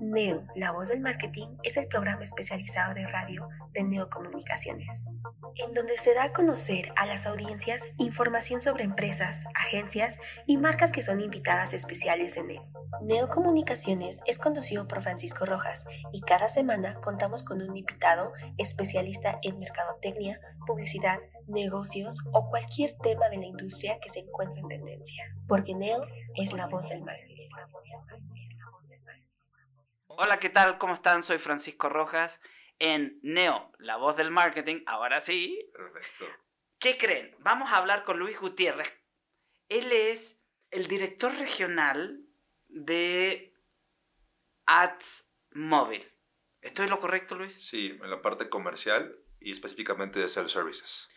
Neo, la voz del marketing, es el programa especializado de radio de Neocomunicaciones, en donde se da a conocer a las audiencias información sobre empresas, agencias y marcas que son invitadas especiales de Neo. Neocomunicaciones es conducido por Francisco Rojas y cada semana contamos con un invitado especialista en mercadotecnia, publicidad, negocios o cualquier tema de la industria que se encuentre en tendencia, porque Neo es la voz del marketing. Hola, ¿qué tal? ¿Cómo están? Soy Francisco Rojas en Neo, la voz del marketing. Ahora sí. Perfecto. ¿Qué creen? Vamos a hablar con Luis Gutiérrez. Él es el director regional de Ads Móvil. ¿Estoy lo correcto, Luis? Sí, en la parte comercial y específicamente de self-services.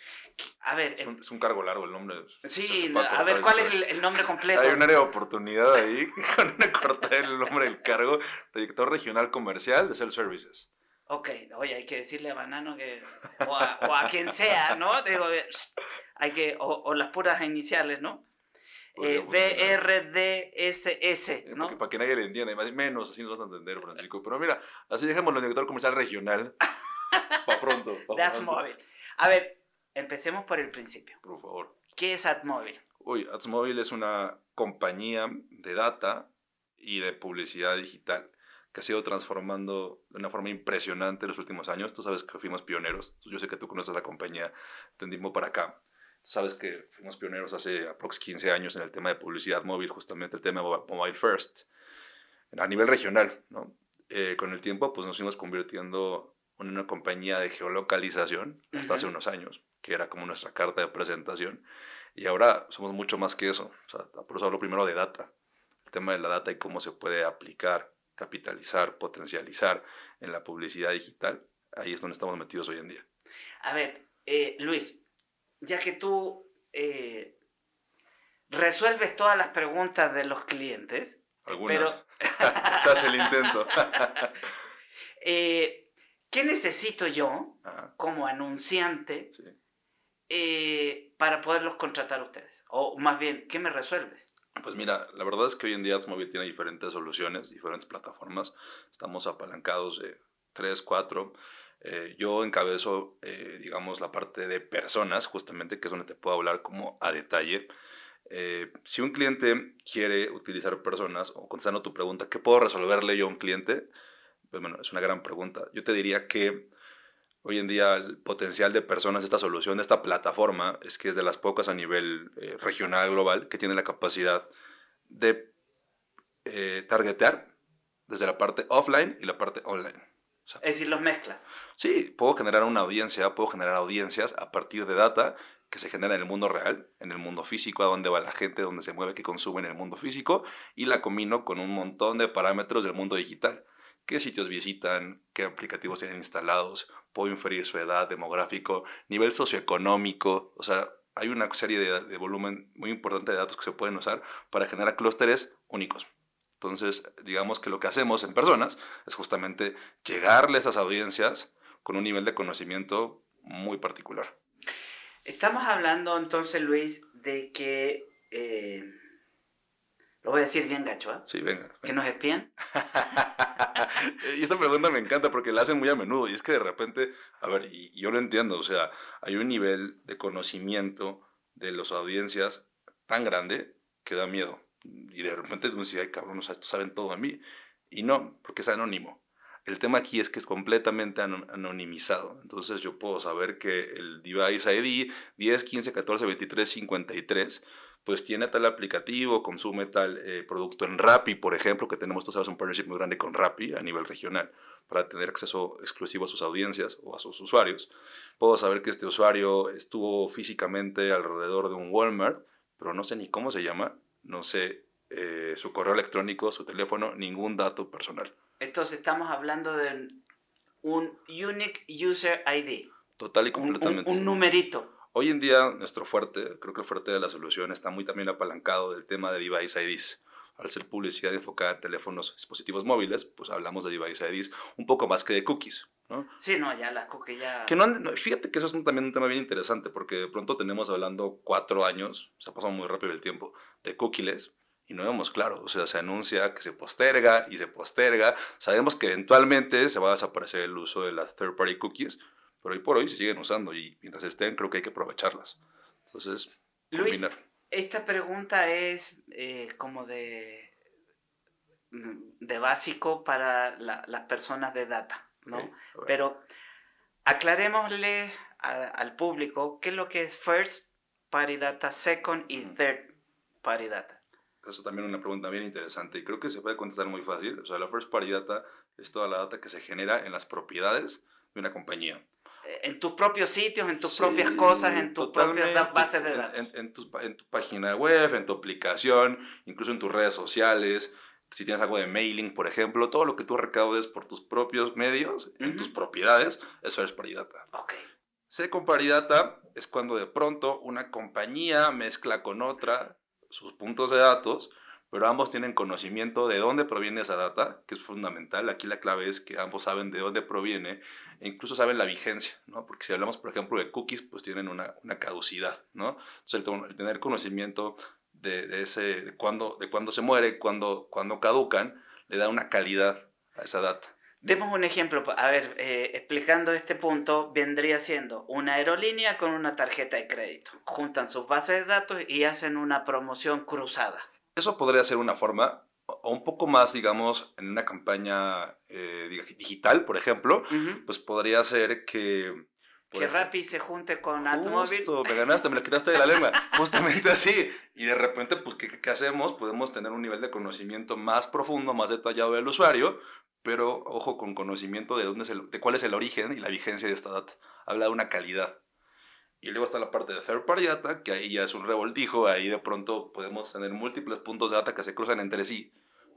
A ver, Es eh, un, es un cargo largo el nombre. sí, a ver, ¿cuál es el, el nombre completo? Hay un área de oportunidad ahí con cortar el nombre del cargo. Director regional comercial de self-services. Ok, oye, hay que decirle a Banano que. O a, o a quien sea, ¿no? Digo, hay que. O, o las puras iniciales, ¿no? Eh. BRDSS, Eh, ¿no? Porque para que nadie le entienda, más menos así nos vas a entender, Francisco. Pero mira, así dejémoslo director comercial regional. Para pronto. pa' De pronto, AdsMóvil. A ver, empecemos por el principio. Por favor. ¿Qué es AdMóvil? Uy, AdsMobile es una compañía de data y de publicidad digital que ha sido transformando de una forma impresionante en los últimos años. Tú sabes que fuimos pioneros. Yo sé que tú conoces la compañía de un tiempo para acá. Sabes que fuimos pioneros hace aprox 15 años en el tema de publicidad móvil, justamente el tema de Mobile First, a nivel regional. ¿no? Eh, con el tiempo pues nos fuimos convirtiendo en una compañía de geolocalización hasta hace Ujú. unos años, que era como nuestra carta de presentación. Y ahora somos mucho más que eso. O sea, por eso hablo primero de data. El tema de la data y cómo se puede aplicar, capitalizar, potencializar en la publicidad digital. Ahí es donde estamos metidos hoy en día. A ver, eh, Luis, ya que tú eh, resuelves todas las preguntas de los clientes, Algunas. Se hace el intento. eh, ¿qué necesito yo Ajá, como anunciante sí. Eh, para poderlos contratar a ustedes? O más bien, ¿qué me resuelves? Pues mira, la verdad es que hoy en día AdsMobile tiene diferentes soluciones, diferentes plataformas. Estamos apalancados de 3, 4. yo encabezo, eh, digamos, la parte de personas, justamente, que es donde te puedo hablar como a detalle. Eh, si un cliente quiere utilizar personas, o contestando tu pregunta, ¿qué puedo resolverle yo a un cliente? Pues bueno, es una gran pregunta. Yo te diría que hoy en día el potencial de personas esta solución, de esta plataforma, es que es de las pocas a nivel eh, regional, global, que tiene la capacidad de eh, targetear desde la parte offline y la parte online. O sea, Es decir, los mezclas. Sí, puedo generar una audiencia, puedo generar audiencias a partir de data que se genera en el mundo real, en el mundo físico, a dónde va la gente, dónde se mueve, qué consume en el mundo físico, y la combino con un montón de parámetros del mundo digital. ¿Qué sitios visitan? ¿Qué aplicativos tienen instalados? Puedo inferir su edad, demográfico, nivel socioeconómico. O sea, hay una serie de, de volumen muy importante de datos que se pueden usar para generar clústeres únicos. Entonces, digamos que lo que hacemos en personas es justamente llegarle a esas audiencias con un nivel de conocimiento muy particular. Estamos hablando entonces, Luis, de que... eh, lo voy a decir bien gacho, ¿eh? Sí, venga. Que nos espían. y esta pregunta me encanta porque la hacen muy a menudo. Y es que de repente, a ver, y, y yo lo entiendo, o sea, hay un nivel de conocimiento de las audiencias tan grande que da miedo. Y de repente uno dice, ay cabrón, saben todo de mí. Y no, porque es anónimo. El tema aquí es que es completamente ano- anonimizado. Entonces yo puedo saber que el device ID 10, 15, 14, 23, 53 pues tiene tal aplicativo, consume tal eh, producto en Rappi, por ejemplo, que tenemos, tú sabes, un partnership muy grande con Rappi a nivel regional para tener acceso exclusivo a sus audiencias o a sus usuarios. Puedo saber que este usuario estuvo físicamente alrededor de un Walmart, pero no sé ni cómo se llama, no sé eh, su correo electrónico, su teléfono, ningún dato personal. Entonces estamos hablando de un Unique User ID. Total y Un, un- completamente. un numerito. Hoy en día, nuestro fuerte, creo que el fuerte de la solución está muy también apalancado del tema de device IDs. Al ser publicidad enfocada en teléfonos, dispositivos móviles, pues hablamos de device IDs un poco más que de cookies. ¿no? Sí, no, ya las cookies ya... Que no, no, fíjate que eso es un- también un tema bien interesante, porque de pronto tenemos hablando cuatro años, se ha pasado muy rápido el tiempo, de cookies, y no vemos claro, o sea, se anuncia que se posterga y se posterga, sabemos que eventualmente se va a desaparecer el uso de las third party cookies, pero hoy por hoy se siguen usando y mientras estén creo que hay que aprovecharlas. Entonces, Luis, combinar. esta pregunta es eh, como de, mm, de básico para la- las personas de data, ¿no? Ver. Pero aclarémosle a- al público qué es lo que es first party data, second y third party data. Eso también es una pregunta bien interesante y creo que se puede contestar muy fácil. O sea, la first party data es toda la data que se genera en las propiedades de una compañía. En tus propios sitios, en tus Sí, propias cosas, en tus propias bases de En- datos. En, en pa- en tu página web, en tu aplicación, incluso en tus redes sociales. Si tienes algo de mailing, por ejemplo, todo lo que tú recaudes por tus propios medios, en Ujú. tus propiedades, es first party data. Ok. Second party data es cuando de pronto una compañía mezcla con otra sus puntos de datos, pero ambos tienen conocimiento de dónde proviene esa data, que es fundamental. Aquí la clave es que ambos saben de dónde proviene e incluso saben la vigencia, ¿no? Porque si hablamos, por ejemplo, de cookies, pues tienen una, una caducidad, ¿no? Entonces, el, tener conocimiento de, de ese, de cuándo, de cuándo se muere, cuándo, cuándo caducan, le da una calidad a esa data. Demos un ejemplo. A ver, eh, explicando este punto, vendría siendo una aerolínea con una tarjeta de crédito. Juntan sus bases de datos y hacen una promoción cruzada. Eso podría ser una forma, o un poco más, digamos, en una campaña eh, dig- digital, por ejemplo, pues podría ser que... Que Rappi se junte con AdMobil. Justo, me ganaste, me lo quitaste de la lengua. Justamente así. Y de repente, pues, ¿qué, qué hacemos? Podemos tener un nivel de conocimiento más profundo, más detallado del usuario, pero ojo con conocimiento de, dónde es el- de cuál es el origen y la vigencia de esta data. Habla de una calidad. Y luego está la parte de third party data, que ahí ya es un revoltijo, ahí de pronto podemos tener múltiples puntos de data que se cruzan entre sí,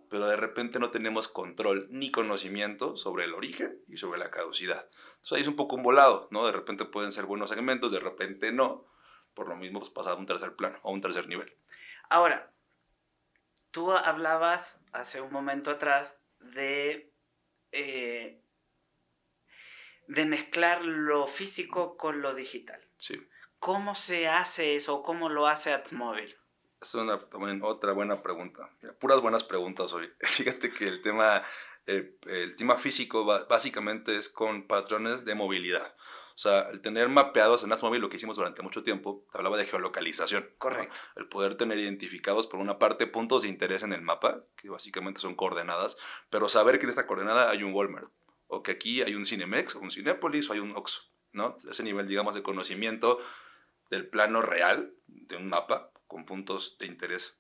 pero de repente no tenemos control ni conocimiento sobre el origen y sobre la caducidad. Entonces ahí es un poco un volado, ¿no? De repente pueden ser buenos segmentos, de repente no. Por lo mismo, pues a un tercer plano o un tercer nivel. Ahora, tú hablabas hace un momento atrás de, eh, de mezclar lo físico con lo digital. Sí. ¿Cómo se hace eso? ¿Cómo lo hace AdMobil? Es una, también otra buena pregunta. Mira, puras buenas preguntas hoy. Fíjate que el tema, el, el tema físico básicamente es con patrones de movilidad. O sea, el tener mapeados en AdMobil, lo que hicimos durante mucho tiempo, te hablaba de geolocalización. ¿no? Correcto. El poder tener identificados por una parte puntos de interés en el mapa, que básicamente son coordenadas, pero saber que en esta coordenada hay un Walmart, o que aquí hay un Cinemex, o un Cinépolis, o hay un Oxxo, ¿no? Ese nivel, digamos, de conocimiento del plano real de un mapa con puntos de interés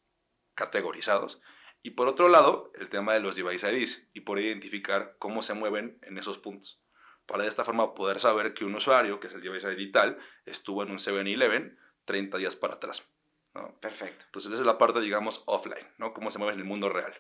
categorizados. Y por otro lado, el tema de los device IDs y poder identificar cómo se mueven en esos puntos. Para de esta forma poder saber que un usuario, que es el device ID tal, estuvo en un 7-Eleven 30 días para atrás. ¿no? Perfecto. Entonces esa es la parte, digamos, offline, ¿no? Cómo se mueve en el mundo real.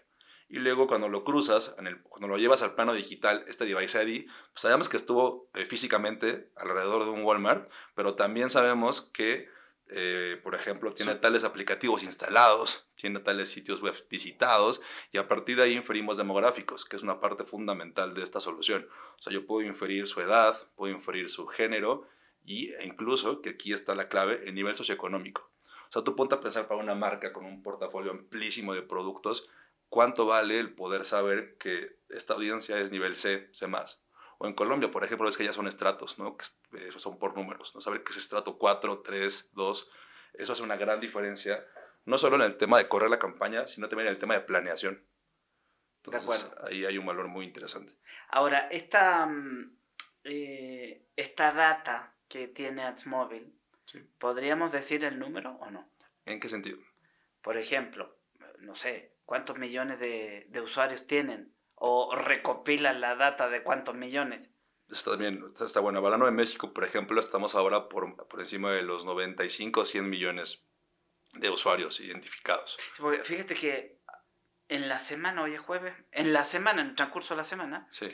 Y luego cuando lo cruzas, en el, cuando lo llevas al plano digital, este device ID, pues sabemos que estuvo eh, físicamente alrededor de un Walmart, pero también sabemos que, eh, por ejemplo, tiene Sí. tales aplicativos instalados, tiene tales sitios web visitados, y a partir de ahí inferimos demográficos, que es una parte fundamental de esta solución. O sea, yo puedo inferir su edad, puedo inferir su género, y, e incluso, que aquí está la clave, el nivel socioeconómico. O sea, tú ponte a pensar para una marca con un portafolio amplísimo de productos, ¿cuánto vale el poder saber que esta audiencia es nivel C, C+. O en Colombia, por ejemplo, es que ya son estratos, ¿no? Que Esos son por números, ¿no? Saber que es estrato 4, 3, 2, eso hace una gran diferencia, no solo en el tema de correr la campaña, sino también en el tema de planeación. Entonces, acuerdo. ahí hay un valor muy interesante. Ahora, esta, mm, eh, esta data que tiene AdMobil, Sí. ¿podríamos decir el número o no? ¿En qué sentido? Por ejemplo, no sé, ¿cuántos millones de, de usuarios tienen? ¿O recopilan la data de cuántos millones? Está bien, está bueno. Hablando de México, por ejemplo, estamos ahora por, por encima de los 95 100 millones de usuarios identificados. Porque fíjate que en la semana, hoy es jueves, en la semana, en el transcurso de la semana, Sí,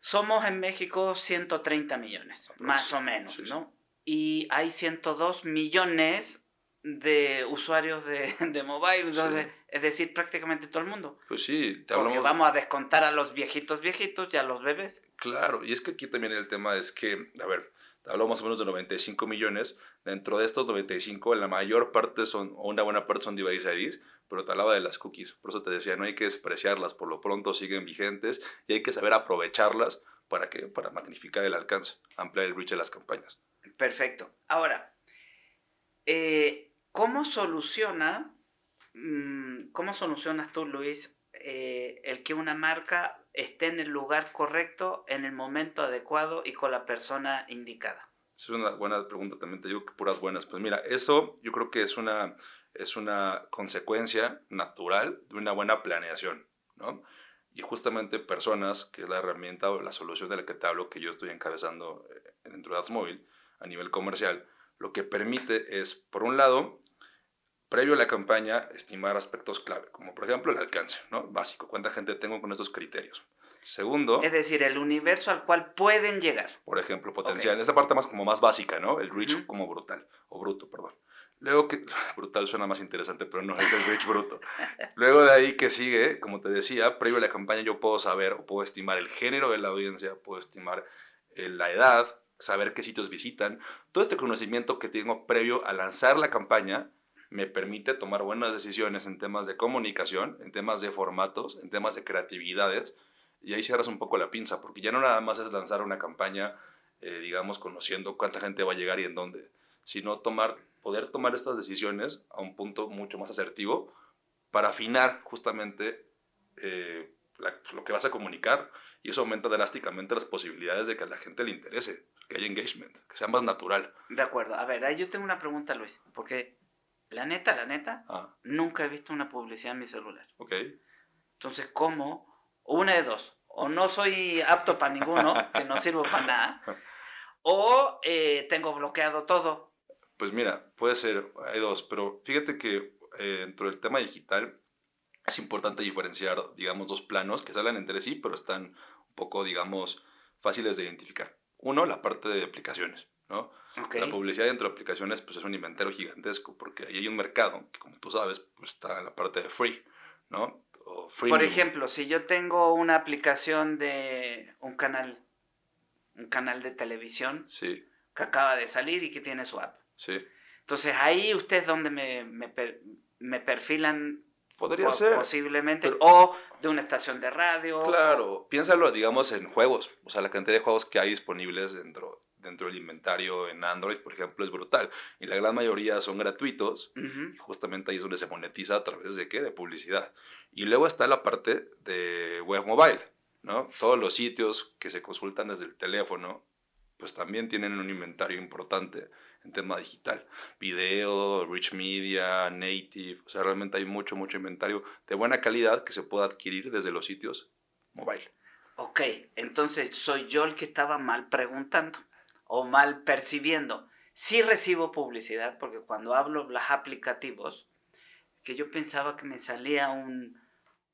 somos en México 130 millones, más o menos, Sí, sí. ¿no? Y hay 102 millones de usuarios de, de mobile, entonces, es decir, prácticamente todo el mundo. pues sí, te Porque hablamos... vamos a descontar a los viejitos viejitos y a los bebés. Claro, y es que aquí también el tema es que, a ver, hablamos más o menos de 95 millones. Dentro de estos 95, la mayor parte son, o una buena parte son device IDs, pero te hablaba de las cookies. Por eso te decía, no hay que despreciarlas, por lo pronto siguen vigentes y hay que saber aprovecharlas para que para magnificar el alcance, ampliar el reach de las campañas. Perfecto. Ahora, eh, ¿cómo soluciona, mm, cómo solucionas tú, Luis, eh, el que una marca esté en el lugar correcto, en el momento adecuado y con la persona indicada? Es una buena pregunta también, te digo que puras buenas. Pues mira, eso yo creo que es una, es una consecuencia natural de una buena planeación, ¿no? Y justamente personas, que es la herramienta o la solución de la que te hablo, que yo estoy encabezando eh, dentro de AdsMobile a nivel comercial, lo que permite es, por un lado, previo a la campaña, estimar aspectos clave, como por ejemplo el alcance, ¿no? Básico, cuánta gente tengo con estos criterios. Segundo, Es decir, el universo al cual pueden llegar. por ejemplo, potencial. Esa parte más como más básica, ¿no? El reach Ujú. como brutal, o bruto, perdón. Luego que, brutal suena más interesante, pero no es el reach bruto. Luego de ahí que sigue, como te decía, previo a la campaña yo puedo saber o puedo estimar el género de la audiencia, puedo estimar eh, la edad, saber qué sitios visitan. Todo este conocimiento que tengo previo a lanzar la campaña me permite tomar buenas decisiones en temas de comunicación, en temas de formatos, en temas de creatividades, y ahí cierras un poco la pinza, porque ya no nada más es lanzar una campaña, eh, digamos, conociendo cuánta gente va a llegar y en dónde, sino tomar, poder tomar estas decisiones a un punto mucho más asertivo para afinar justamente eh, lo que vas a comunicar, y eso aumenta drásticamente las posibilidades de que a la gente le interese, que haya engagement, que sea más natural. De acuerdo. A ver, ahí yo tengo una pregunta, Luis, porque la neta, la neta, Ah, nunca he visto una publicidad en mi celular. ok. Entonces, ¿cómo? Una de dos. O no soy apto para ninguno, que no sirvo para nada. O eh, tengo bloqueado todo. Pues mira, puede ser, hay dos, pero fíjate que eh, dentro del tema digital es importante diferenciar, digamos, dos planos que salen entre sí, pero están un poco, digamos, fáciles de identificar. Uno, la parte de aplicaciones, ¿no? La publicidad dentro de aplicaciones pues es un inventario gigantesco porque ahí hay un mercado que como tú sabes pues está en la parte de free, ¿no? O Por ejemplo, si yo tengo una aplicación de un canal, un canal de televisión Sí, que acaba de salir y que tiene su app. sí. Entonces, ahí ustedes donde me, me, per- me perfilan Podría po- ser. posiblemente, pero- o de una estación de radio. Claro, piénsalo, digamos, en juegos. O sea, la cantidad de juegos que hay disponibles dentro, dentro del inventario en Android, por ejemplo, es brutal. Y la gran mayoría son gratuitos. Ujú. Y justamente ahí es donde se monetiza a través de qué? De publicidad. Y luego está la parte de web mobile, ¿no? Todos los sitios que se consultan desde el teléfono, pues también tienen un inventario importante en tema digital. Video, rich media, native, o sea, realmente hay mucho, mucho inventario de buena calidad que se puede adquirir desde los sitios mobile. Ok, entonces soy yo el que estaba mal preguntando o mal percibiendo. Sí recibo publicidad porque cuando hablo los aplicativos, que yo pensaba que me salía un,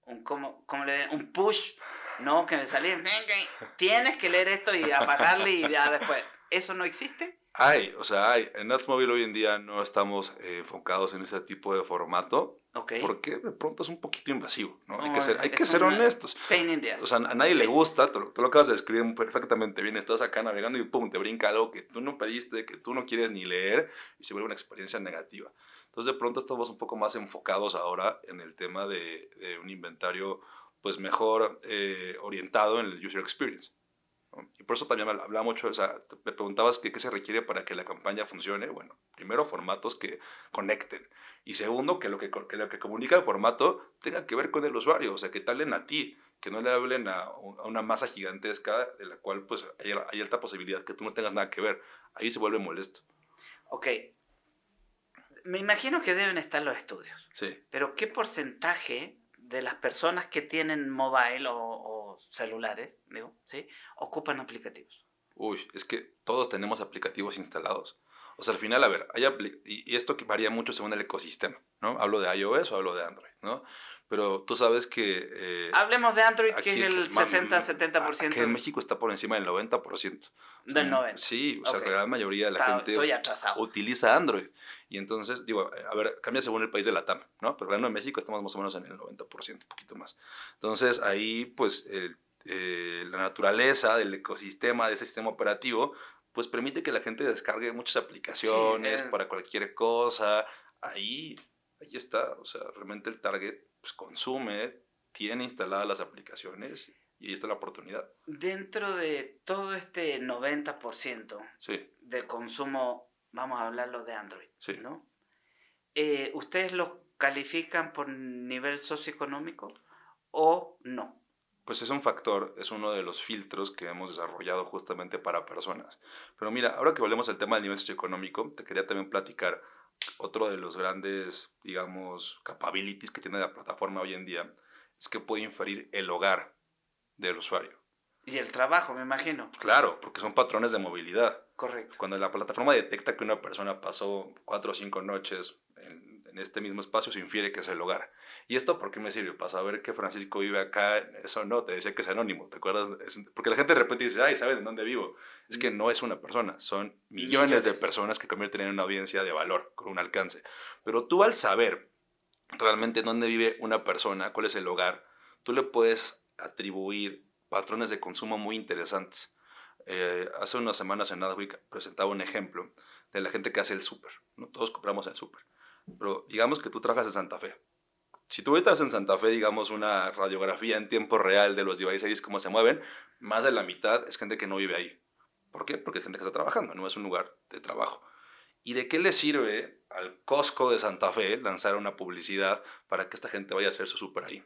un ¿cómo, cómo le un push, ¿no? Que me salía, "Venga, tienes que leer esto y apagarle y ya después. ¿Eso no existe? Hay, o sea, hay. En Mobile hoy en día no estamos eh, enfocados en ese tipo de formato Ok. porque de pronto es un poquito invasivo, ¿no? hay que ser, hay que ser honestos. Pain in the ass. O sea, a nadie le Sí. gusta, tú, lo- tú lo acabas de describir perfectamente bien, estás acá navegando y pum, te brinca algo que tú no pediste, que tú no quieres ni leer y se vuelve una experiencia negativa. Entonces de pronto estamos un poco más enfocados ahora en el tema de, de un inventario pues mejor eh, orientado en el user experience. Y por eso también hablaba mucho, o sea, me preguntabas que qué se requiere para que la campaña funcione. Bueno, primero formatos que conecten. Y segundo, que lo que, que lo que comunica el formato tenga que ver con el usuario, o sea, que te hablen a ti, que no le hablen a, a una masa gigantesca de la cual pues hay, hay alta posibilidad que tú no tengas nada que ver. Ahí se vuelve molesto. Ok. Me imagino que deben estar los estudios. Sí. Pero ¿qué porcentaje de las personas que tienen mobile o, celulares, digo, ¿sí? ocupan aplicativos? Uy, es que todos tenemos aplicativos instalados. O sea, al final, a ver, hay y, y esto que varía mucho según el ecosistema, ¿no? Hablo de iOS o hablo de Android, ¿no? Pero tú sabes que... eh, Hablemos de Android, que aquí- es el que- ma- 60-70% Aquí en México está por encima del 90%. del 90%. Sí, o sea, Ok. la gran mayoría de la Está- gente Estoy utiliza Android. Y entonces, digo, a ver, cambia según el país de la TAM, ¿no? Pero hablando de México estamos más o menos en el 90%, un poquito más. Entonces, ahí, pues, el- eh, la naturaleza del ecosistema, de ese sistema operativo, pues permite que la gente descargue muchas aplicaciones Sí, eh. para cualquier cosa. Ahí, ahí está. O sea, realmente el target, pues, consume, tiene instaladas las aplicaciones y ahí está la oportunidad. Dentro de todo este 90% Sí, de consumo, vamos a hablarlo de Android, Sí. ¿no? Eh, ¿Ustedes lo califican por nivel socioeconómico o no? Pues es un factor, es uno de los filtros que hemos desarrollado justamente para personas. Pero mira, ahora que volvemos al tema del nivel socioeconómico, te quería también platicar otro de los grandes, digamos, capabilities que tiene la plataforma hoy en día, es que puede inferir el hogar del usuario. Y el trabajo, me imagino. Claro, porque son patrones de movilidad. Correcto. Cuando la plataforma detecta que una persona pasó cuatro o cinco noches este mismo espacio, se infiere que es el hogar. ¿Y esto por qué me sirve? Para saber que Francisco vive acá, eso no, te decía que es anónimo, ¿te acuerdas? Es- porque la gente de repente dice, ay, ¿saben en dónde vivo? Es que no es una persona, son millones de personas que convierten en una audiencia de valor, con un alcance. Pero tú al saber realmente en dónde vive una persona, cuál es el hogar, tú le puedes atribuir patrones de consumo muy interesantes. Eh, hace unas semanas en Adweek presentaba un ejemplo de la gente que hace el súper. ¿no? Todos compramos el súper. Pero digamos que tú trabajas en Santa Fe. Si tú ahorita en Santa Fe, digamos, una radiografía en tiempo real de los devices, cómo se mueven, más de la mitad es gente que no vive ahí. ¿Por qué? Porque es gente que está trabajando, no es un lugar de trabajo. ¿Y de qué le sirve al Costco de Santa Fe lanzar una publicidad para que esta gente vaya a hacer su súper ahí?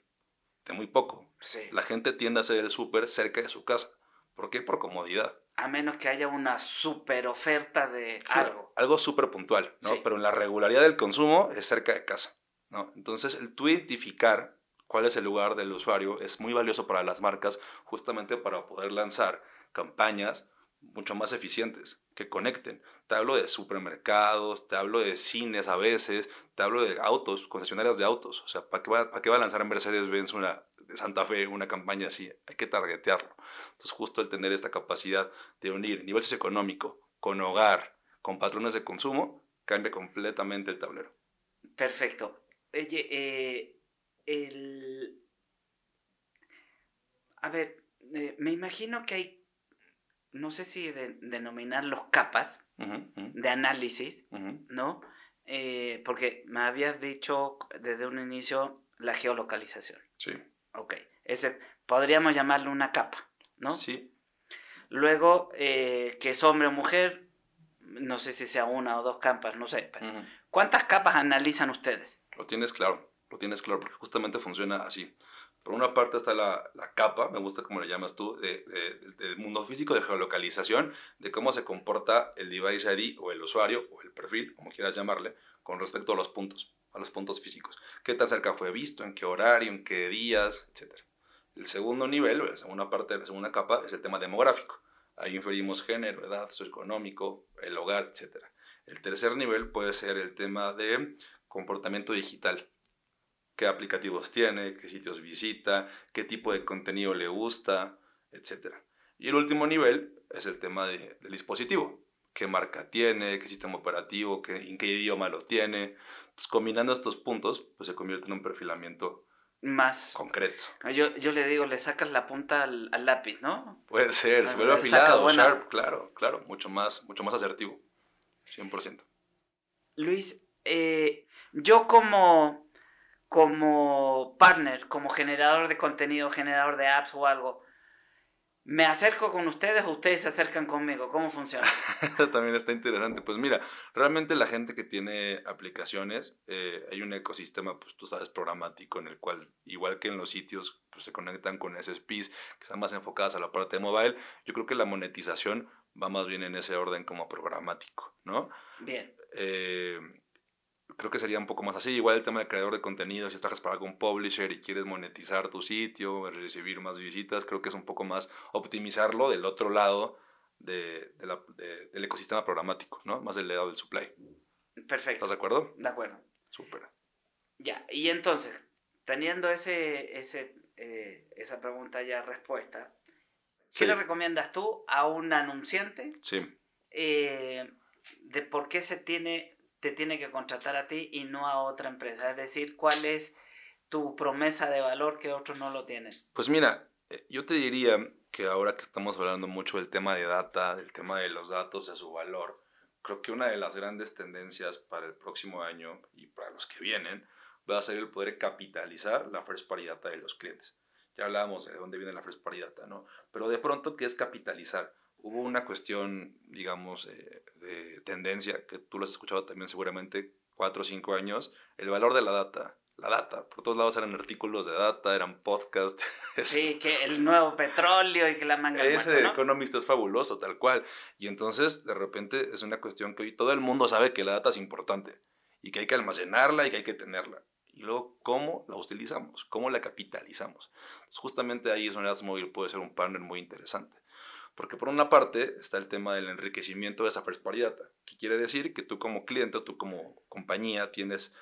De muy poco. Sí. La gente tiende a hacer el súper cerca de su casa. ¿Por qué? Por comodidad. A menos que haya una super oferta de algo. Algo súper puntual, ¿no? Sí. Pero en la regularidad del consumo es cerca de casa, ¿no? Entonces, el tú identificar cuál es el lugar del usuario es muy valioso para las marcas justamente para poder lanzar campañas mucho más eficientes, que conecten. Te hablo de supermercados, te hablo de cines a veces, te hablo de autos, concesionarias de autos. O sea, ¿para qué va, para qué va a lanzar en Mercedes-Benz una Santa Fe una campaña así? Hay que targetearlo. Entonces, justo el tener esta capacidad de unir nivel socioeconómico con hogar, con patrones de consumo, cambia completamente el tablero. Perfecto. Oye, eh, el... A ver, eh, me imagino que hay, no sé si de- denominarlos capas de análisis. ¿no? Eh, porque me habías dicho desde un inicio la geolocalización. Sí. Ok, ese podríamos llamarlo una capa, ¿no? Sí. Luego, eh, que es hombre o mujer, no sé si sea una o dos capas, no sé. pero Ujú. ¿Cuántas capas analizan ustedes? Lo tienes claro, lo tienes claro, porque justamente funciona así. Por una parte está la, la capa, me gusta como le llamas tú, de- de- del mundo físico de geolocalización, de cómo se comporta el device ID o el usuario o el perfil, como quieras llamarle, con respecto a los puntos, a los puntos físicos. ¿Qué tan cerca fue visto, en qué horario, en qué días, etcétera? El segundo nivel, o la segunda parte la segunda capa, es el tema demográfico. Ahí inferimos género, edad, socioeconómico, el hogar, etcétera. El tercer nivel puede ser el tema de comportamiento digital. ¿Qué aplicativos tiene? ¿Qué sitios visita? ¿Qué tipo de contenido le gusta? Etcétera. Y el último nivel es el tema de- del dispositivo. ¿Qué marca tiene? ¿Qué sistema operativo? Qué, ¿En qué idioma lo tiene? Entonces, combinando estos puntos, pues se convierte en un perfilamiento Más. concreto. Yo, yo le digo, le sacas la punta al, al lápiz, ¿no? Puede ser, se Ah, vuelve afilado, buena- sharp, claro, claro, mucho más, mucho más asertivo. 100%. Luis, eh, yo como, como partner, como generador de contenido, generador de apps o algo, ¿me acerco con ustedes o ustedes se acercan conmigo? ¿Cómo funciona? También está interesante. Pues mira, realmente la gente que tiene aplicaciones, eh, hay un ecosistema, pues tú sabes, programático en el cual, igual que en los sitios, pues se conectan con SSPs que están más enfocadas a la parte de mobile. Yo creo que la monetización va más bien en ese orden como programático, ¿no? Bien. Eh, creo que sería un poco más así. Igual el tema de creador de contenido, si trabajas para algún publisher y quieres monetizar tu sitio, recibir más visitas, creo que es un poco más optimizarlo del otro lado de, de la- de- del ecosistema programático, ¿no? Más del lado del supply. Perfecto. ¿Estás de acuerdo? De acuerdo. Súper. Ya, y entonces, teniendo ese, ese, eh, esa pregunta ya respuesta, ¿qué Sí. le recomiendas tú a un anunciante Sí. eh, de por qué se tiene, te tiene que contratar a ti y no a otra empresa? Es decir, ¿cuál es tu promesa de valor que otros no lo tienen? Pues mira, eh, yo te diría que ahora que estamos hablando mucho del tema de data, del tema de los datos, de su valor, creo que una de las grandes tendencias para el próximo año y para los que vienen va a ser el poder capitalizar la first party data de los clientes. Ya hablábamos de dónde viene la first party data, ¿no? Pero de pronto, ¿qué es capitalizar? Hubo una cuestión, digamos, eh, de tendencia, que tú lo has escuchado también seguramente, cuatro o cinco años, el valor de la data. La data, por todos lados eran artículos de data, eran podcasts. Sí, que el nuevo petróleo y que la manga Ese muerto, ¿no? Economist es fabuloso, tal cual. Y entonces, de repente, es una cuestión que hoy todo el mundo sabe que la data es importante y que hay que almacenarla y que hay que tenerla. Y luego, ¿cómo la utilizamos? ¿Cómo la capitalizamos? Pues justamente ahí es donde AdsMobile puede ser un partner muy interesante. Porque por una parte está el tema del enriquecimiento de esa first party data, que quiere decir que tú como cliente, tú como compañía tienes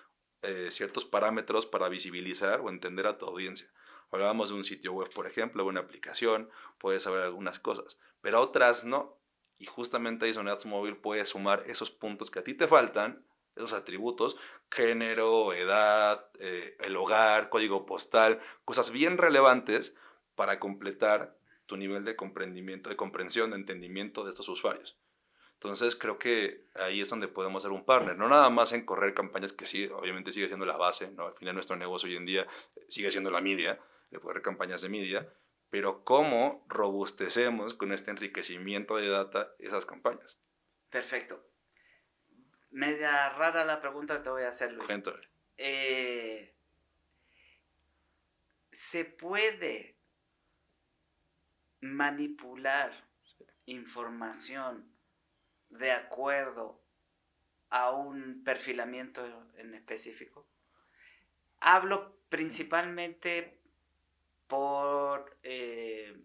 eh, ciertos parámetros para visibilizar o entender a tu audiencia. Hablábamos de un sitio web, por ejemplo, una aplicación, puedes saber algunas cosas, pero otras no. Y justamente ahí donde AdsMobile puede sumar esos puntos que a ti te faltan, esos atributos, género, edad, eh, el hogar, código postal, cosas bien relevantes para completar tu nivel de comprendimiento, de comprensión, de entendimiento de estos usuarios. Entonces creo que ahí es donde podemos ser un partner, no nada más en correr campañas que sí, obviamente sigue siendo la base, ¿no? al final nuestro negocio hoy en día eh, sigue siendo la media, de correr campañas de media, pero cómo robustecemos con este enriquecimiento de data esas campañas. Perfecto. Media rara la pregunta que te voy a hacer, Luis. Eh, ¿Se puede manipular información de acuerdo a un perfilamiento en específico? Hablo principalmente por, eh,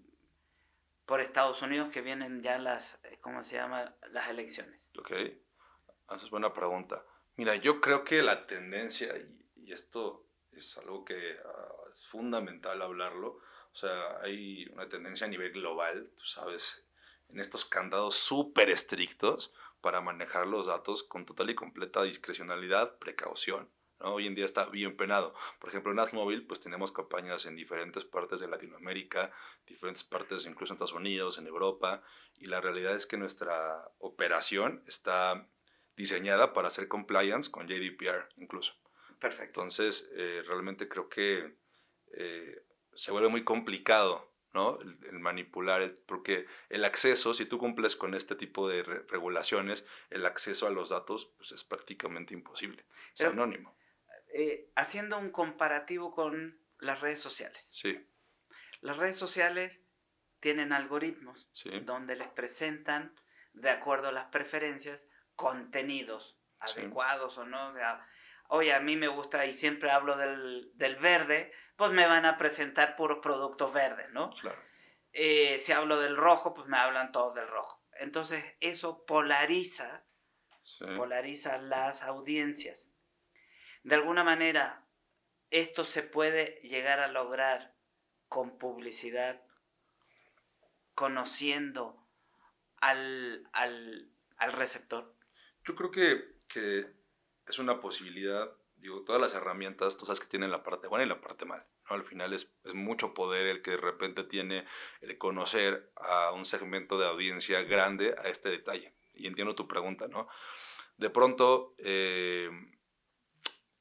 por Estados Unidos que vienen ya las, ¿cómo se llama? Las elecciones. Ok, esa es buena pregunta. Mira, yo creo que la tendencia, y, y esto es algo que ah, es fundamental hablarlo, o sea, hay una tendencia a nivel global, tú sabes, en estos candados súper estrictos para manejar los datos con total y completa discrecionalidad, precaución. Hoy en día está bien penado. Por ejemplo, en AdMobile, pues tenemos campañas en diferentes partes de Latinoamérica, diferentes partes incluso en Estados Unidos, en Europa, y la realidad es que nuestra operación está diseñada para hacer compliance con GDPR incluso. Perfecto. Entonces, eh, realmente creo que eh, se vuelve muy complicado, ¿no? El, el manipular, el- porque el acceso, si tú cumples con este tipo de re- regulaciones, el acceso a los datos pues, es prácticamente imposible. Es Pero- anónimo. Eh, haciendo un comparativo con las redes sociales. Sí, Las redes sociales tienen algoritmos sí. donde les presentan, de acuerdo a las preferencias, contenidos Sí. adecuados o no. O sea, oye, a mí me gusta y siempre hablo del, del verde, pues me van a presentar puros productos verdes, ¿no? Claro. Eh, si hablo del rojo, pues me hablan todos del rojo. Entonces, eso polariza Sí. polariza las audiencias. De alguna manera, esto se puede llegar a lograr con publicidad, conociendo al, al, al receptor. Yo creo que, que es una posibilidad, digo, todas las herramientas, tú sabes que tienen la parte buena y la parte mala. ¿no? Al final es, es mucho poder el que de repente tiene el conocer a un segmento de audiencia grande a este detalle. Y entiendo tu pregunta, ¿no? De pronto, eh,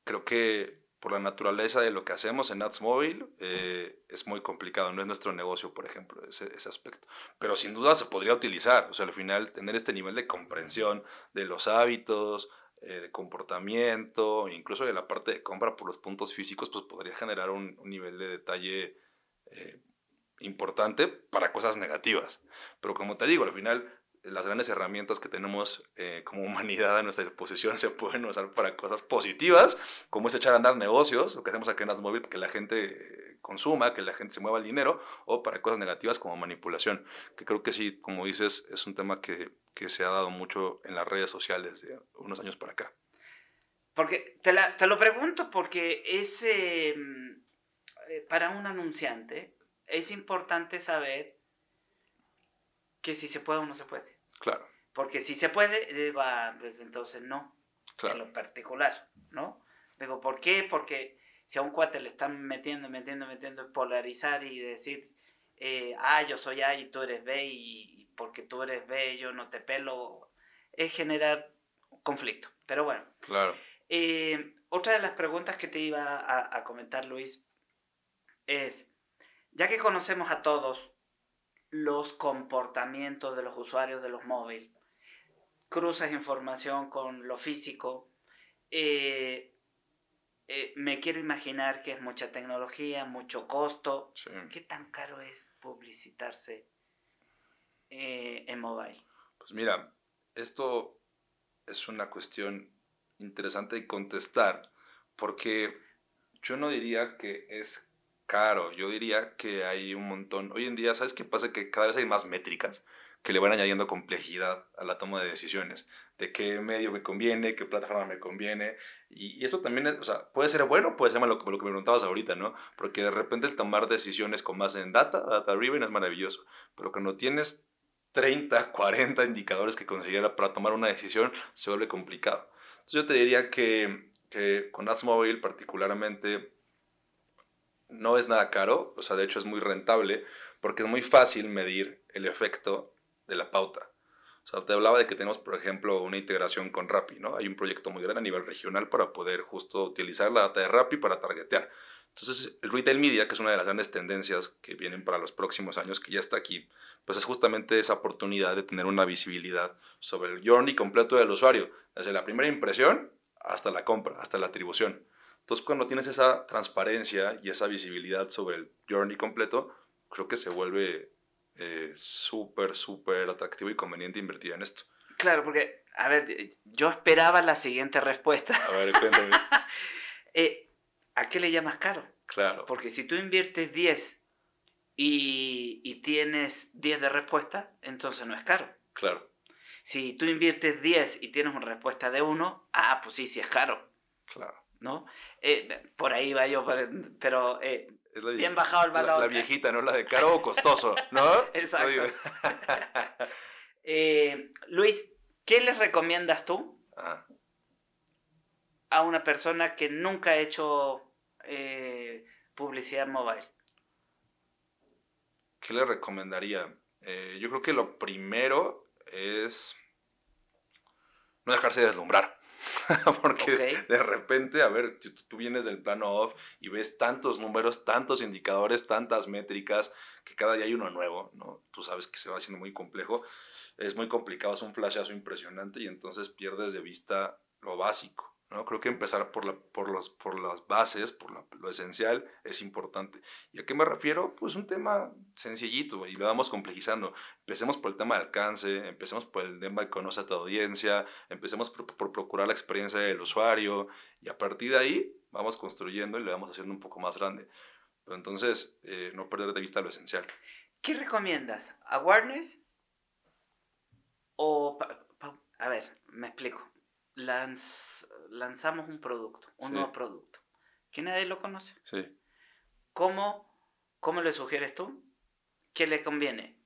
creo que por la naturaleza de lo que hacemos en Ads Mobile, eh, es muy complicado, no es nuestro negocio, por ejemplo, ese, ese aspecto. Pero sin duda se podría utilizar, o sea, al final tener este nivel de comprensión de los hábitos, eh, de comportamiento, incluso de la parte de compra por los puntos físicos, pues podría generar un, nivel de detalle eh, importante para cosas negativas. Pero como te digo, al final las grandes herramientas que tenemos eh, como humanidad a nuestra disposición se pueden usar para cosas positivas, como es echar a andar negocios, lo que hacemos aquí en Adsmobile, que la gente eh, consuma, que la gente se mueva el dinero, o para cosas negativas como manipulación, que creo que sí, como dices, es un tema que, que se ha dado mucho en las redes sociales de unos años para acá. Porque te, lo pregunto porque es eh, eh, para un anunciante es importante saber que si se puede o no se puede. Claro, Porque si se puede, ah, pues entonces no, en claro. lo particular, ¿no? Digo, ¿por qué? Porque si a un cuate le están metiendo, metiendo, metiendo, polarizar y decir, eh, ah, yo soy A y tú eres B y, y porque tú eres B yo no te pelo, es generar conflicto. Pero bueno, Claro. eh, otra de las preguntas que te iba a, a comentar, Luis, es, ya que conocemos a todos los comportamientos de los usuarios de los móviles, cruzas información con lo físico, eh, eh, me quiero imaginar que es mucha tecnología, mucho costo. Sí. ¿Qué tan caro es publicitarse eh, en mobile? Pues mira, esto es una cuestión interesante de contestar, porque yo no diría que es caro, yo diría que hay un montón. Hoy en día, ¿sabes qué pasa? Que cada vez hay más métricas que le van añadiendo complejidad a la toma de decisiones, de qué medio me conviene, qué plataforma me conviene, y, y eso también es, o sea, puede ser bueno, puede ser malo, como lo que me preguntabas ahorita, ¿no? Porque de repente el tomar decisiones con base en data, data driven es maravilloso, pero cuando tienes 30, 40 indicadores que considera para tomar una decisión, se vuelve complicado. Entonces yo te diría que, con Ads Mobile particularmente no es nada caro, o sea, de hecho es muy rentable, porque es muy fácil medir el efecto de la pauta. O sea, te hablaba de que tenemos, por ejemplo, una integración con Rappi, ¿no? Hay un proyecto muy grande a nivel regional para poder justo utilizar la data de Rappi para targetear. Entonces, el retail media, que es una de las grandes tendencias que vienen para los próximos años, que ya está aquí, pues es justamente esa oportunidad de tener una visibilidad sobre el journey completo del usuario, desde la primera impresión hasta la compra, hasta la atribución. Entonces, cuando tienes esa transparencia y esa visibilidad sobre el journey completo, creo que se vuelve eh, súper, súper atractivo y conveniente invertir en esto. Claro, porque, a ver, yo esperaba la siguiente respuesta. A ver, cuéntame. Eh, ¿A qué le llamas caro? claro, Porque si tú inviertes 10 y, y tienes 10 de respuesta, entonces no es caro. claro, Si tú inviertes 10 y tienes una respuesta de 1, ah, pues sí, sí es caro, claro. ¿no? Eh, por ahí va yo, pero- eh, la, bien bajado el la- valor. la viejita, ¿no? La de caro o costoso, ¿no? Exacto. Eh, Luis, ¿qué les recomiendas tú Ajá. a una persona que nunca ha hecho publicidad mobile? ¿Qué le recomendaría? Yo creo que lo primero es no dejarse deslumbrar. Porque de repente, a ver, tú, tú vienes del plano off y ves tantos números, tantos indicadores, tantas métricas, que cada día hay uno nuevo, ¿no? Tú sabes que se va haciendo muy complejo, es muy complicado, es un flashazo impresionante y entonces pierdes de vista lo básico, ¿no? Creo que empezar por, la, por, los, por las bases, por la- lo esencial, es importante. ¿Y a qué me refiero? Pues un tema sencillito y lo vamos complejizando. Empecemos por el tema de alcance, empecemos por el tema de conoce a tu audiencia, empecemos por, procurar la experiencia del usuario y a partir de ahí vamos construyendo y le vamos haciendo un poco más grande. Pero entonces, eh, no perder de vista lo esencial. ¿Qué recomiendas? ¿Awareness? O, a ver, me explico. Lanz- lanzamos un producto, un Sí. nuevo producto, que nadie lo conoce. Sí, ¿Cómo, ¿Cómo le sugieres tú? ¿Qué le conviene?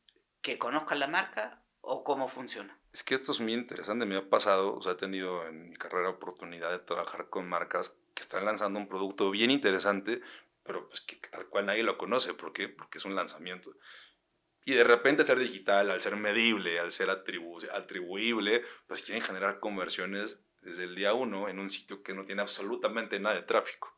¿Que conozcan la marca o cómo funciona? Es que esto es muy interesante, me ha pasado, o sea, he tenido en mi carrera oportunidad de trabajar con marcas que están lanzando un producto bien interesante, pero pues que tal cual nadie lo conoce, ¿por qué? Porque es un lanzamiento. Y de repente al ser digital, al ser medible, al ser atribu- atribuible, pues quieren generar conversiones desde el día uno en un sitio que no tiene absolutamente nada de tráfico.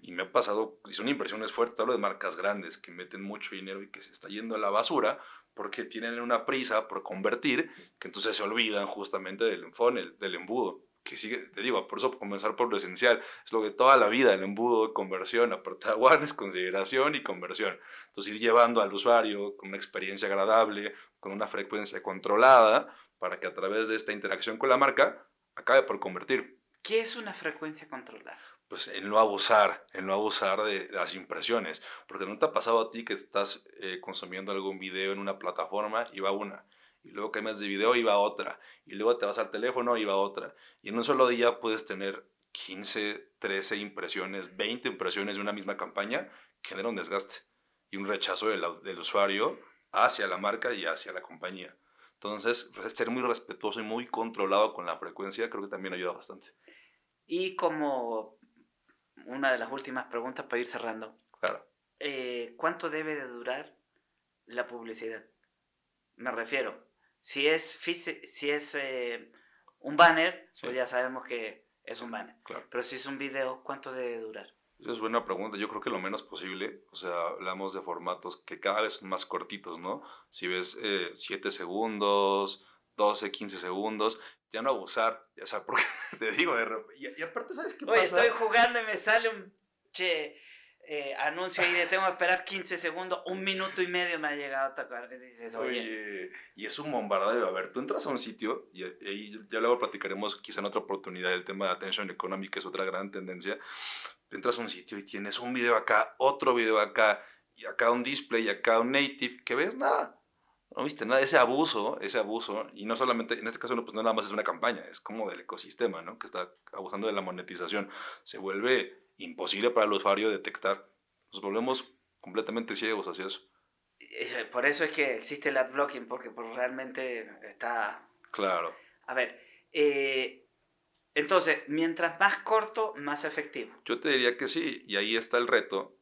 Y me ha pasado, y son inversiones fuertes, hablo de marcas grandes que meten mucho dinero y que se está yendo a la basura porque tienen una prisa por convertir, que entonces se olvidan justamente del funnel, del embudo. Que sigue, te digo, por eso comenzar por lo esencial, es lo de toda la vida, el embudo de conversión, aparte de awareness, consideración y conversión. Entonces ir llevando al usuario con una experiencia agradable, con una frecuencia controlada, para que a través de esta interacción con la marca acabe por convertir. ¿Qué es una frecuencia controlada? pues en no abusar, en no abusar de, las impresiones, porque no te ha pasado a ti que estás eh, consumiendo algún video en una plataforma y va una, y luego cambias de video y va otra, y luego te vas al teléfono y va otra, y en un solo día puedes tener 15, 13 impresiones, 20 impresiones de una misma campaña, genera un desgaste y un rechazo del, del usuario hacia la marca y hacia la compañía. Entonces, ser muy respetuoso y muy controlado con la frecuencia creo que también ayuda bastante. Y como una de las últimas preguntas para ir cerrando. Claro. Eh, ¿Cuánto debe de durar la publicidad? Me refiero, si es, si es eh, un banner, pues ya sabemos que es un banner. Claro. Pero si es un video, ¿cuánto debe durar? Esa es buena pregunta. Yo creo que lo menos posible. O sea, hablamos de formatos que cada vez son más cortitos, ¿no? Si ves 7 eh, segundos, 12, 15 segundos, ya no abusar. O sea, porque te digo, y, aparte, ¿sabes qué Oye, estoy jugando y me sale un che eh, anuncio ahí de tengo que esperar 15 segundos, un minuto y medio me ha llegado a tocar. Y dices, oye. y es un bombardeo. A ver, tú entras a un sitio y, y, ya luego platicaremos quizá en otra oportunidad el tema de attention economy, que es otra gran tendencia. Entras a un sitio y tienes un video acá, otro video acá, y acá un display, y acá un native, que ves nada no viste nada, ese abuso, ese abuso, y no solamente, en este caso no, pues no nada más es una campaña, es como del ecosistema, ¿no? Que está abusando de la monetización. Se vuelve imposible para el usuario detectar. Nos volvemos completamente ciegos hacia eso. Por eso es que existe el adblocking, porque pues, realmente está... Claro. A ver, eh, entonces, mientras más corto, más efectivo. Yo te diría que sí, y ahí está el reto,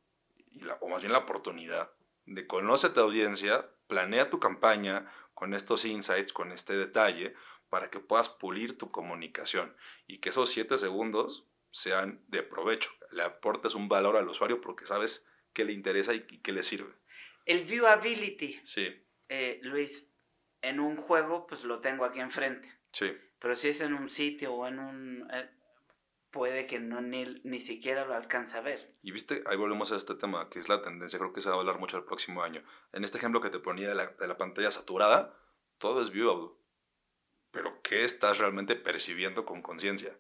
y la, o más bien la oportunidad, de conocer tu audiencia, planea tu campaña con estos insights, con este detalle, para que puedas pulir tu comunicación y que esos siete segundos sean de provecho. Le aportes un valor al usuario porque sabes qué le interesa y, qué le sirve. El viewability. Sí. Eh, Luis, en un juego, pues lo tengo aquí enfrente. Sí. Pero si es en un sitio o en un... Eh, puede que no ni, ni siquiera lo alcance a ver. Y viste, ahí volvemos a este tema, que es la tendencia, creo que se va a hablar mucho el próximo año. En este ejemplo que te ponía de la, de la pantalla saturada, todo es viewable. Pero ¿qué estás realmente percibiendo con conciencia?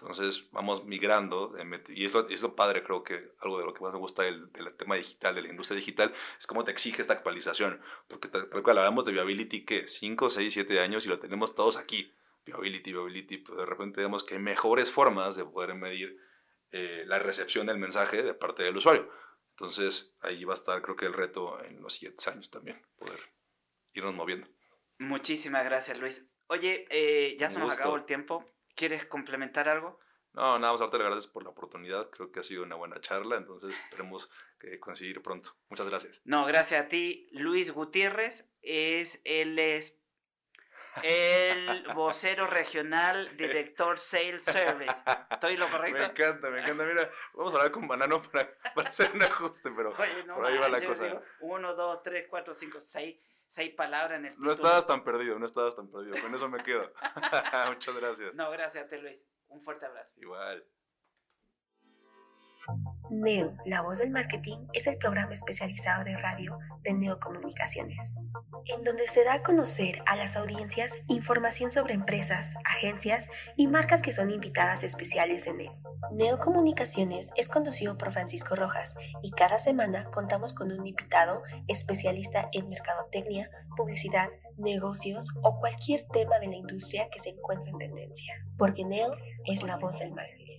Entonces vamos migrando, y es lo, es lo, padre, creo que algo de lo que más me gusta del, del, tema digital, de la industria digital, es cómo te exige esta actualización. Porque tal cual hablamos de viability, ¿qué? 5, 6, 7 años y lo tenemos todos aquí viability, viability, pues de repente vemos que hay mejores formas de poder medir eh, la recepción del mensaje de parte del usuario. Entonces ahí va a estar creo que el reto en los siguientes años también, poder irnos moviendo. Muchísimas gracias Luis. Oye, eh, ya se nos acabó el tiempo. ¿Quieres complementar algo? No, nada más darte las gracias por la oportunidad. Creo que ha sido una buena charla, entonces esperemos que conseguir pronto. Muchas gracias. No, gracias a ti. Luis Gutiérrez es, él es el vocero regional, director Sales Service. ¿Estoy lo correcto? Me encanta, me encanta. Mira, vamos a hablar con Banano para, para hacer un ajuste, pero por ahí va la cosa. uno, dos, tres, cuatro, cinco, seis, seis palabras en el título. No estabas tan perdido, no estabas tan perdido. Con eso me quedo. Muchas gracias. No, gracias a ti, Luis. Un fuerte abrazo. Igual. Neo, la voz del marketing, es el programa especializado de radio de Neocomunicaciones, en donde se da a conocer a las audiencias información sobre empresas, agencias y marcas que son invitadas especiales de Neo. Neocomunicaciones es conducido por Francisco Rojas y cada semana contamos con un invitado especialista en mercadotecnia, publicidad, negocios o cualquier tema de la industria que se encuentre en tendencia, porque Neo es la voz del marketing.